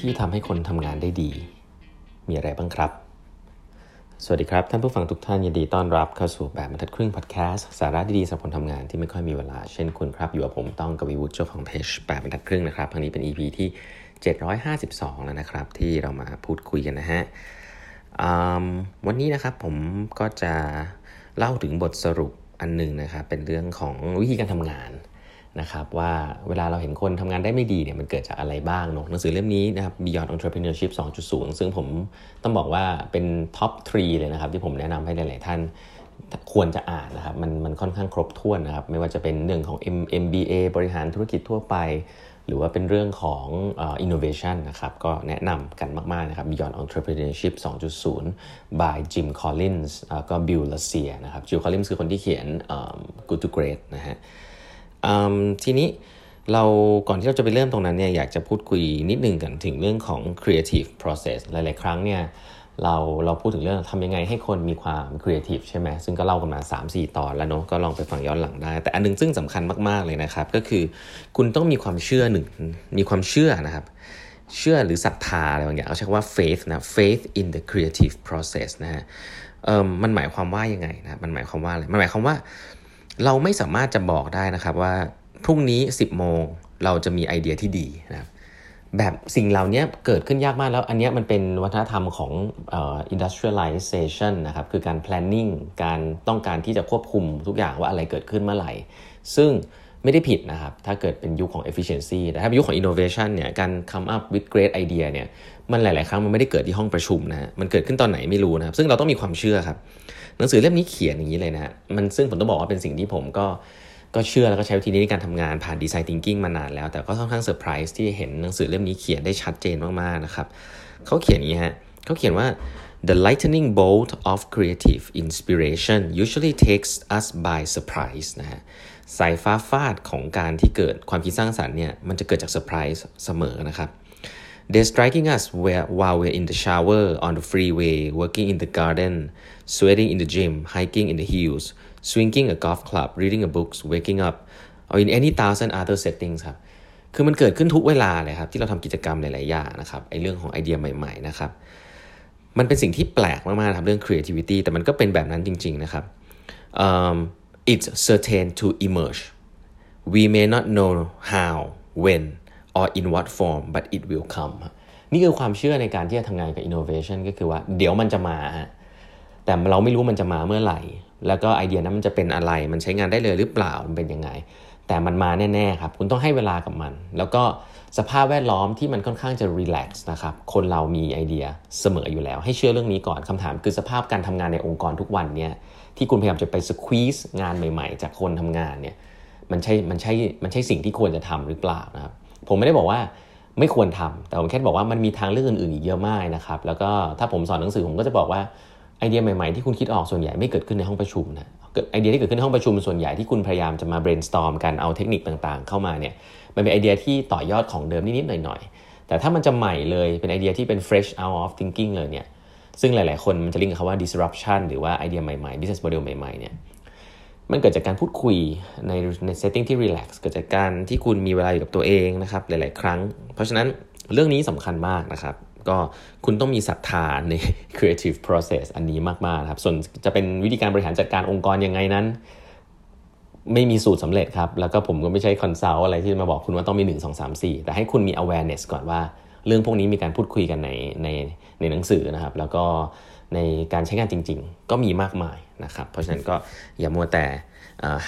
ที่ทำให้คนทำงานได้ดี มีอะไรบ้างครับ สวัสดีครับ ท่านผู้ฟังทุกท่านยินดีต้อนรับเข้าสู่แบบบรรทัดครึ่งพอดแคสต์สาระดีๆสำหรับคนทำงานที่ไม่ค่อยมีเวลา เช่นคุณครับ อยู่กับผมต้องกวีวุฒิเจ้าของเพจแบบบรรทัดครึ่งนะครับครั้งนี้เป็น EP ที่ 752 แล้วนะครับ ที่เรามาพูดคุยกันนะฮะวันนี้นะครับผมก็จะเล่าถึงบทสรุปอันหนึ่งนะครับเป็นเรื่องของวิธีการทำงาน นะครับว่าเวลาเราเห็นคนทำงานได้ไม่ดีเนี่ยมันเกิดจากอะไรบ้างเนาะหนังสือเล่มนี้นะครับ Beyond Entrepreneurship 2.0 ซึ่งผมต้องบอกว่าเป็นท็อป3เลยนะครับ ที่ผมแนะนำให้หลาย ๆ ท่านควรจะอ่านนะครับมันมันค่อนข้างครบถ้วนนะครับ ไม่ว่าจะเป็นเรื่องของ MBA บริหารธุรกิจทั่วไป หรือว่าเป็นเรื่องของ innovation นะครับ ก็แนะนำกันมาก ๆ นะครับ Beyond Entrepreneurship 2.0 by Jim Collins ก็ Bill l a s i e r นะครับ Jim Collins คือคนที่เขียน Good to Great นะฮะ ทีนี้เราก่อนที่เราจะไปเริ่มตรงนั้นเนี่ยอยากจะพูดคุยนิดนึงกันถึงเรื่องของ creative process หลาย ๆ ครั้งเนี่ยเราเราพูดถึงเรื่องทำยังไงให้คนมีความ creative ใช่ไหมซึ่งก็เล่ากันมา 3-4 ตอนแล้วเนาะก็ลองไปฟังย้อนหลังได้ แต่อันนึงซึ่งสำคัญมากๆเลยนะครับ ก็คือคุณต้องมีความเชื่อหนึ่งมีความเชื่อนะครับ เชื่อหรือศรัทธาอะไรบางอย่างเขาใช้คำว่า faith นะ faith in the creative process นะฮะมันหมายความว่ายังไงนะมันหมายความว่าอะไรมันหมายความว่า เราไม่สามารถจะบอกได้นะครับว่าพรุ่งนี้ 10 โมงเราจะมีไอเดียที่ดีนะครับแบบสิ่งเหล่านี้เกิดขึ้นยากมากแล้ว อันนี้มันเป็นวัฒนธรรมของ industrialization นะครับ คือการ planning การต้องการที่จะควบคุมทุกอย่างว่าอะไรเกิดขึ้นเมื่อไหร่ ซึ่งไม่ได้ผิดนะครับ ถ้าเกิดเป็นยุคของ efficiency แต่ถ้าเป็นยุคของ innovation เนี่ย การ come up with great idea เนี่ย มันหลาย ๆ ครั้งมันไม่ได้เกิดที่ห้องประชุมนะมันเกิดขึ้นตอนไหนไม่รู้นะครับ ซึ่งเราต้องมีความเชื่อครับ หนังสือเล่มนี้เขียนอย่างนี้เลยนะมันซึ่งผมต้องบอกว่าเป็นสิ่งที่ผมก็ก็เชื่อแล้วก็ใช้วิธีนี้ในการทำงานผ่าน design thinking มานานแล้ว แต่ก็ค่อนข้างเซอร์ไพรส์ที่เห็นหนังสือเล่มนี้เขียนได้ชัดเจนมากๆนะครับเขาเขียนอย่างนี้ฮะเขาเขียนว่า the lightning bolt of creative inspiration usually takes us by surprise นะฮะสายฟ้าฟาดของการที่เกิดความคิดสร้างสรรค์เนี่ยมันจะเกิดจากเซอร์ไพรส์เสมอนะครับ They're striking us where, while we're in the shower, on the freeway, working in the garden, sweating in the gym, hiking in the hills, swinging a golf club, reading a book, waking up, or in any thousand other settings ครับ คือมันเกิดขึ้นทุกเวลาเลยครับ ที่เราทำกิจกรรมหลาย ๆ อย่างนะครับไอเรื่องของไอเดียใหม่ ๆ นะครับ มันเป็นสิ่งที่แปลกมาก ๆ ครับ เรื่อง creativity แต่มันก็เป็นแบบนั้นจริง ๆ นะครับ um, it's certain to emerge we may not know how when or in what form but it will come นี่คือความเชื่อในการที่จะทำงานกับ innovation ก็คือว่าเดี๋ยวมันจะมา แต่เราไม่รู้มันจะมาเมื่อไหร่ แล้วก็ไอเดียนั้นมันจะเป็นอะไร มันใช้งานได้เลยหรือเปล่า มันเป็นยังไง แต่มันมาแน่ๆครับ คุณต้องให้เวลากับมัน แล้วก็สภาพแวดล้อมที่มันค่อนข้างจะรีแลกซ์นะครับ คนเรามีไอเดียเสมออยู่แล้ว ให้เชื่อเรื่องนี้ก่อนคำถามคือสภาพการทำงานในองค์กรทุกวันเนี่ยที่คุณพยายามจะไปสควีสงานใหม่ ๆ จากคนทำงานเนี่ยมันใช่มันใช่มันใช่สิ่งที่ควรจะทำหรือเปล่านะครับ ผมไม่ได้บอกว่าไม่ควรทำแต่ผมแค่บอกว่ามันมีทางเลือกอื่นๆอีกเยอะมากนะครับ แล้วก็ถ้าผมสอนหนังสือผมก็จะบอกว่า ไอเดียใหม่ๆที่คุณคิดออกส่วนใหญ่ไม่เกิดขึ้นในห้องประชุมนะไอเดียที่เกิดขึ้นในห้องประชุมส่วนใหญ่ที่คุณพยายามจะมา brainstorm กันเอาเทคนิคต่างๆ เข้ามาเนี่ยมันเป็นไอเดียที่ต่อยอดของเดิมนิดๆหน่อยๆ แต่ถ้ามันจะใหม่เลยเป็นไอเดียที่เป็น fresh out of thinking เลยเนี่ยซึ่งหลายๆ คนมันจะลิงก์กับคำว่า disruption หรือว่าไอเดียใหม่ๆ business model ใหม่ๆเนี่ยมันเกิดจากการพูดคุยในใน setting ที่ relax เกิดจากการที่คุณมีเวลาอยู่กับตัวเองนะครับหลาย ๆ ครั้ง เพราะฉะนั้นเรื่องนี้สำคัญมากนะครับ ก็คุณต้องมีศรัทธาใน creative process อันนี้มากๆครับ ส่วนจะเป็นวิธีการบริหารจัดการองค์กรยังไงนั้น ไม่มีสูตรสำเร็จครับ แล้วก็ผมก็ไม่ใช่ consult อะไรที่มาบอกคุณว่าต้องมี 1 2 3 4 แต่ให้คุณมี awareness ก่อนว่า เรื่องพวกนี้มีการพูดคุยกันในในในหนังสือนะครับ แล้วก็ในการใช้งานจริง ๆ ก็มีมากมายนะครับ เพราะฉะนั้นก็อย่ามัวแต่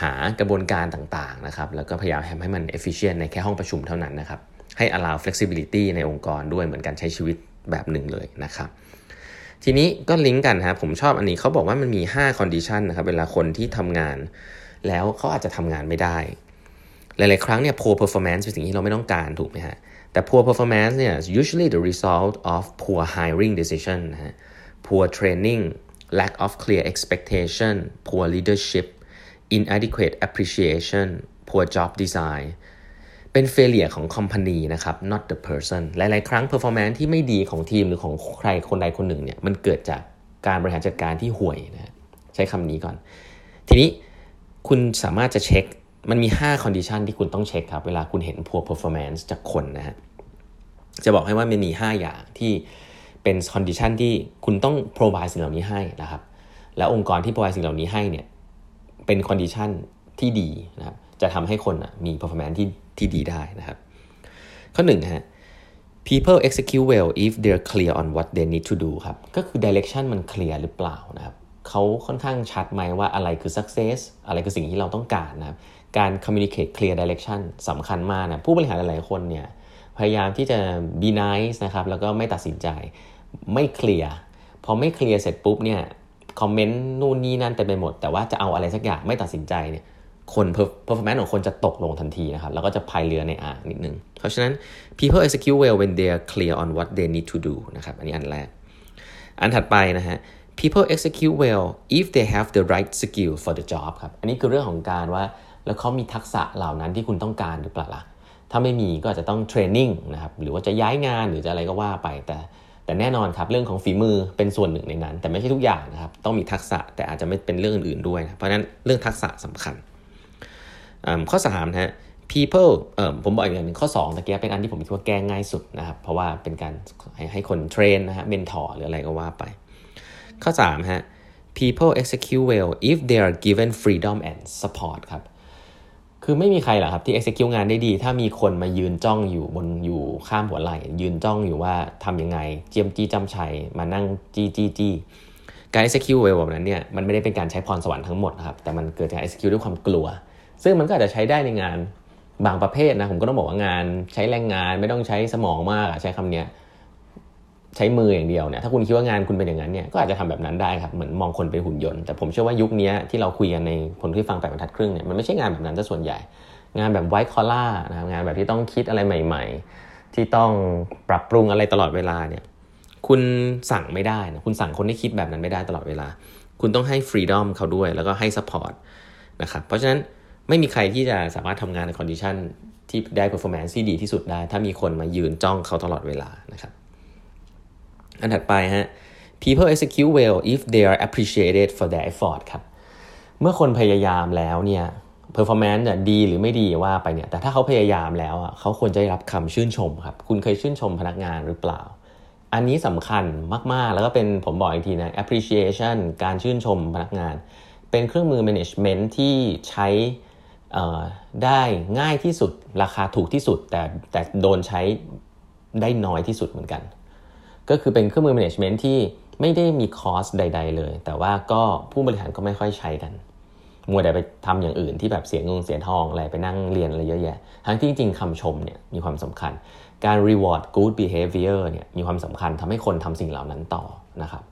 หากระบวนการต่างๆนะครับ แล้วก็พยายามทำให้มัน efficient ในแค่ห้องประชุมเท่านั้นนะครับ ให้ allow flexibility ในองค์กรด้วยเหมือนการใช้ชีวิตแบบหนึ่งเลยนะครับ ทีนี้ก็ลิงก์กันครับผมชอบอันนี้เขาบอกว่ามันมี 5 condition นะครับ เวลาคนที่ทำงาน แล้วเขาอาจจะทำงานไม่ได้ หลาย ๆ ครั้งเนี่ย poor performance เป็นสิ่งที่เราไม่ต้องการถูกไหมฮะ แต่ poor performance เนี่ย usually the result of poor hiring decision นะฮะ poor training lack of clear expectation poor leadership inadequate appreciation poor job design เป็น failure ของ company นะครับ not the person หลาย ๆ ครั้ง performance ที่ไม่ดีของทีมหรือของใครคนใดคนหนึ่งเนี่ยมันเกิดจากการบริหารจัดการที่ห่วยนะใช้คำนี้ก่อน ทีนี้คุณสามารถจะเช็ค มันมี 5 condition ที่คุณต้องเช็คครับ เวลาคุณเห็น poor performance จากคนนะฮะจะบอกให้ว่ามันมี 5 อย่างที่เป็น condition ที่คุณต้อง provide สิ่งเหล่านี้ให้นะครับ แล้วองค์กรที่ provide สิ่งเหล่านี้ให้เนี่ยเป็น condition ที่ดีนะครับจะทำให้คนมี performance ที่ ที่ดีได้นะครับ ข้อหนึ่งฮะ people execute well if they're clear on what they need to do ครับ ก็คือ direction มันเคลียร์หรือเปล่านะครับเขาค่อนข้างชัดไหมว่าอะไรคือ success อะไรคือสิ่งที่เราต้องการนะครับ การ communicate clear direction สำคัญมากนะ ผู้บริหารหลายๆคนเนี่ย พยายามที่จะ be nice นะครับ แล้วก็ไม่ตัดสินใจ ไม่เคลียร์ พอไม่เคลียร์เสร็จปุ๊บเนี่ย คอมเมนต์นู่นนี่นั่นเต็มไปหมด แต่ว่าจะเอาอะไรสักอย่างไม่ตัดสินใจเนี่ย คน performance ของคนจะตกลงทันทีนะครับ แล้วก็จะพายเรือในอ่างนิดนึง เพราะฉะนั้น people execute well when they are clear on what they need to do นะครับ อันนี้อันแรก อันถัดไปนะฮะ people execute well if they have the right skill for the job ครับ อันนี้คือเรื่องของการว่า แล้วเขามีทักษะเหล่านั้นที่คุณต้องการหรือเปล่าล่ะ ถ้าไม่มีก็อาจจะต้องเทรนนิ่งนะครับ หรือว่าจะย้ายงานหรือจะอะไรก็ว่าไป แต่แต่แน่นอนครับเรื่องของฝีมือเป็นส่วนหนึ่งในนั้น แต่ไม่ใช่ทุกอย่างนะครับ ต้องมีทักษะแต่อาจจะไม่เป็นเรื่องอื่นๆด้วยนะเพราะฉะนั้นเรื่องทักษะสำคัญ ข้อ3นะฮะ people เออผมบอกอีกอย่างหนึ่งข้อ2ตะเกียเป็นอันที่ผมคิดว่าแก้ง่ายสุดนะครับ เพราะว่าเป็นการให้คนเทรนนะฮะ mentor หรืออะไรก็ว่าไป ข้อ3ฮะ people execute well if they are given freedom and support ครับ คือไม่มีใครหรอกครับที่ execute งานได้ดี ถ้ามีคนมายืนจ้องอยู่บนอยู่ข้ามหัวไหล่ ยืนจ้องอยู่ว่าทำยังไง เจียมจี้จำชัยมานั่งจี้จี้จี้การ execute well แบบนั้นเนี่ยมันไม่ได้เป็นการใช้พรสวรรค์ทั้งหมดครับแต่มันเกิดจาก execute ด้วยความกลัว ซึ่งมันก็อาจจะใช้ได้ในงานบางประเภทนะผมก็ต้องบอกว่างานใช้แรงงานไม่ต้องใช้สมองมากใช้คำนี้ใช้มืออย่างเดียวเนี่ยถ้าคุณคิดว่างานคุณเป็นอย่างนั้นเนี่ยก็อาจจะทำแบบนั้นได้ครับเหมือนมองคนเป็นหุ่นยนต์แต่ผมเชื่อว่ายุคนี้ที่เราคุยกันในคนที่ฟังแปดบรรทัดครึ่งเนี่ยมันไม่ใช่งานแบบนั้นซะส่วนใหญ่ งานแบบ white collar นะครับงานแบบที่ต้องคิดอะไรใหม่ ๆ ที่ต้องปรับปรุงอะไรตลอดเวลาเนี่ยคุณสั่งไม่ได้นะคุณสั่งคนที่คิดแบบนั้นไม่ได้ตลอดเวลา คุณต้องให้ freedom เขาด้วยแล้วก็ให้ supportนะครับเพราะฉะนั้น ไม่มีใครที่จะสามารถทำงานใน condition ที่ได้ performance ที่ดีที่สุดได้ ถ้ามีคนมายืนจ้องเขาตลอดเวลานะครับอันถัดไปฮะ people execute well if they are appreciated for their effort ครับ เมื่อคนพยายามแล้วเนี่ย performance เนี่ยดีหรือไม่ดีว่าไปเนี่ย แต่ถ้าเขาพยายามแล้วอะเขาควรจะได้รับคำชื่นชมครับ คุณเคยชื่นชมพนักงานหรือเปล่า อันนี้สำคัญมาก ๆ แล้วก็เป็นผมบอกอีกทีนะ appreciation การชื่นชมพนักงาน เป็นเครื่องมือ management ที่ใช้ ได้ง่ายที่สุดราคาถูกที่สุด แต่แต่โดนใช้ได้น้อยที่สุดเหมือนกัน ก็คือเป็นเครื่องมือ management ที่ไม่ได้มีคอสใด ๆ เลย แต่ว่าก็ผู้บริหารก็ไม่ค่อยใช้กันมัวแต่ไปทำอย่างอื่นที่แบบเสียเงินเสียทองอะไรไปนั่งเรียนอะไรเยอะแยะ ทั้งที่จริงคำชมเนี่ยมีความสำคัญ การ reward good behavior เนี่ยมีความสำคัญทำให้คนทำสิ่งเหล่านั้นต่อนะครับ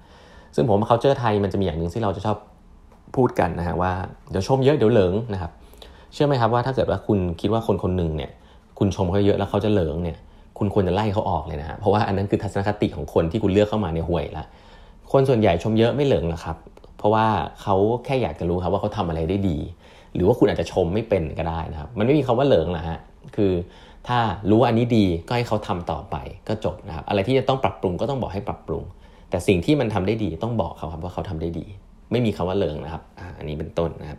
ซึ่งผมว่า culture ไทยมันจะมีอย่างหนึ่งที่เราจะชอบพูดกันนะฮะว่าเดี๋ยวชมเยอะเดี๋ยวเหลิงนะครับ เชื่อไหมครับว่าถ้าเกิดว่าคุณคิดว่าคนคนหนึ่งเนี่ยคุณชมเขาเยอะแล้วเขาจะเหลิงเนี่ยคุณควรจะไล่เขาออกเลยนะฮะเพราะว่าอันนั้นคือทัศนคติของคนที่คุณเลือกเข้ามาในห่วยละคนส่วนใหญ่ชมเยอะไม่เหลิงหรอกครับ เพราะว่าเขาแค่อยากจะรู้ครับว่าเขาทำอะไรได้ดี หรือว่าคุณอาจจะชมไม่เป็นก็ได้นะครับ มันไม่มีคาว่าเหลิงนะฮะคือถ้ารู้ว่าอันนี้ดีก็ให้เขาทำต่อไปก็จบนะครับ อะไรที่จะต้องปรับปรุงก็ต้องบอกให้ปรับปรุง แต่สิ่งที่มันทำได้ดีต้องบอกเขาครับว่าเขาทำได้ดี ไม่มีคาว่าเหลิงนะครับอันนี้เป็นต้นนะครับ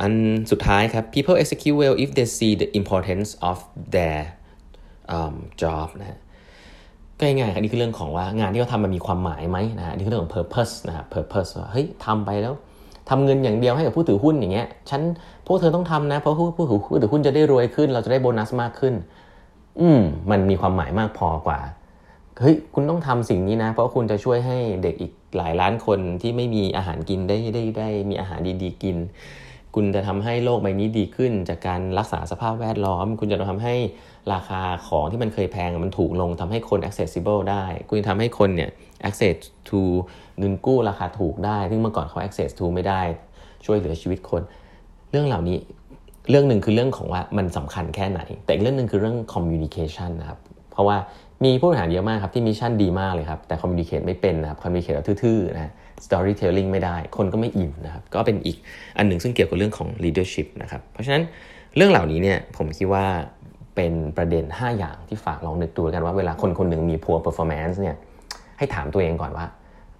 อันสุดท้ายครับ people execute well if they see the importance of their job นะก็ง่ายๆอันนี้คือเรื่องของว่างานที่เขาทำมันมีความหมายไหมนะนี่คือเรื่องของ purpose นะ purpose ว่าเฮ้ยทำไปแล้วทำเงินอย่างเดียวให้กับผู้ถือหุ้นอย่างเงี้ยฉันพวกเธอต้องทำนะเพราะผู้ผู้ถือผู้ถือหุ้นจะได้รวยขึ้น เราจะได้โบนัสมากขึ้น อืมมันมีความหมายมากพอกว่าเฮ้ยคุณต้องทำสิ่งนี้นะ เพราะคุณจะช่วยให้เด็กอีกหลายล้านคนที่ไม่มีอาหารกินได้ได้ได้มีอาหารดีๆกิน คุณจะทำให้โลกใบนี้ดีขึ้น จากการรักษาสภาพแวดล้อม คุณจะทำให้ราคาของที่มันเคยแพงมันถูกลงทำให้คน accessible ได้ คุณทำให้คนเนี่ย access to เงินกู้ราคาถูกได้ ซึ่งเมื่อก่อนเขา access to ไม่ได้ ช่วยเหลือชีวิตคน เรื่องเหล่านี้เรื่องหนึ่งคือเรื่องของว่ามันสำคัญแค่ไหน แต่อีกเรื่องหนึ่งคือเรื่อง communication นะครับ เพราะว่ามีผู้บริหารเยอะมากครับที่ mission ดีมากเลยครับ แต่ communicate ไม่เป็นนะครับ communicate แล้วทื่อๆนะ storytelling ไม่ได้ คนก็ไม่อินนะครับ ก็เป็นอีกอันหนึ่งซึ่งเกี่ยวกับเรื่องของ leadership นะครับ เพราะฉะนั้นเรื่องเหล่านี้เนี่ยผมคิดว่าเป็นประเด็น 5 อย่างที่ฝากลองนึกดูกันว่าเวลาคนคนหนึ่งมี poor performance เนี่ยให้ถามตัวเองก่อนว่า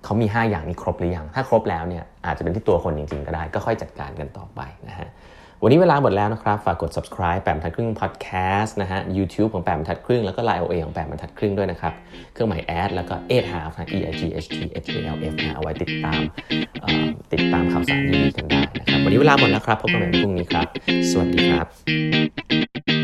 เขามี 5 อย่างนี้ครบหรือยัง ถ้าครบแล้วเนี่ยอาจจะเป็นที่ตัวคนจริงๆก็ได้ ก็ค่อยจัดการกันต่อไปนะฮะ วันนี้เวลาหมดแล้วนะครับ ฝากกด subscribe แปมทัดครึ่ง podcast นะฮะ YouTube ของแปมทัดครึ่ง แล้วก็ Line OA ของแปมทัดครึ่งด้วยนะครับ เครื่องหมายแอดแล้วก็ e h half นะ e i g h t h a l f นะเอาไว้ติดตามติดตามข่าวสารดีๆกันได้นะครับ วันนี้เวลาหมดแล้วครับ พบกันใหม่พรุ่งนี้ครับ สวัสดีครับ